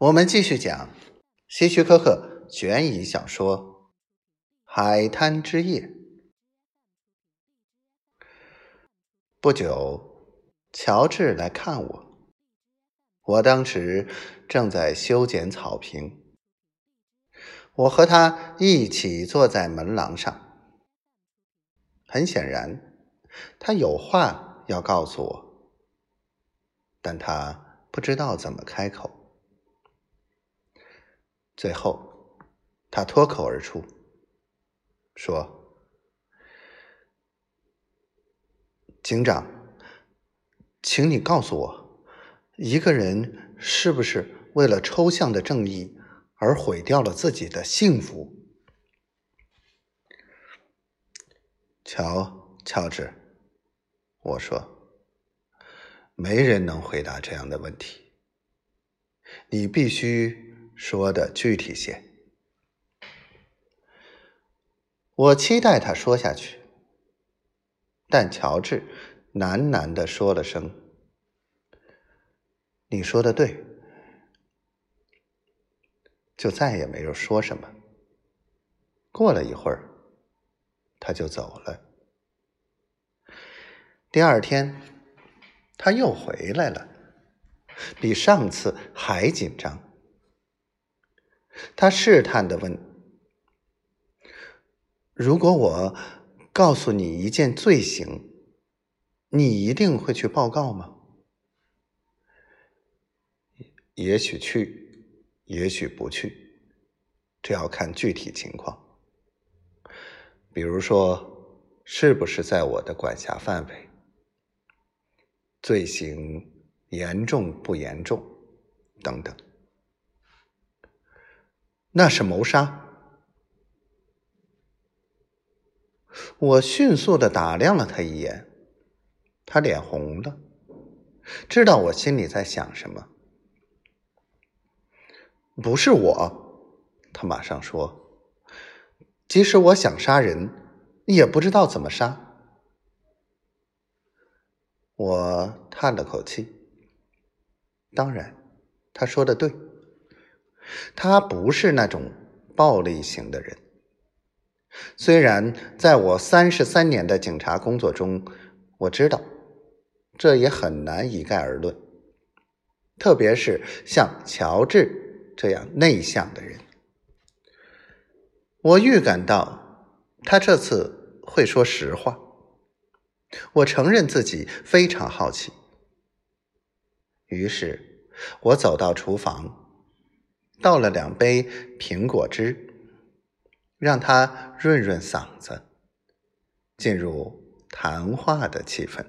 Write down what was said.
我们继续讲希区柯克悬疑小说《海滩之夜》。不久，乔治来看我，我当时正在修剪草坪。我和他一起坐在门廊上。很显然，他有话要告诉我，但他不知道怎么开口。最后，他脱口而出说：“警长，请你告诉我，一个人是不是为了抽象的正义而毁掉了自己的幸福？”乔，乔治，我说：“没人能回答这样的问题。你必须。”说的具体些。我期待他说下去，但乔治喃喃的说了声：“你说的对。”就再也没有说什么。过了一会儿，他就走了。第二天，他又回来了，比上次还紧张。他试探的问：“如果我告诉你一件罪行，你一定会去报告吗？”“也许去，也许不去，这要看具体情况。比如说，是不是在我的管辖范围？罪行严重不严重？等等。”那是谋杀。我迅速的打量了他一眼，他脸红了，知道我心里在想什么。不是我，他马上说，即使我想杀人，也不知道怎么杀。我叹了口气。当然，他说的对。他不是那种暴力型的人。虽然在我三十三年的警察工作中，我知道这也很难一概而论，特别是像乔治这样内向的人。我预感到他这次会说实话。我承认自己非常好奇，于是我走到厨房。倒了两杯苹果汁，让他润润嗓子，进入谈话的气氛。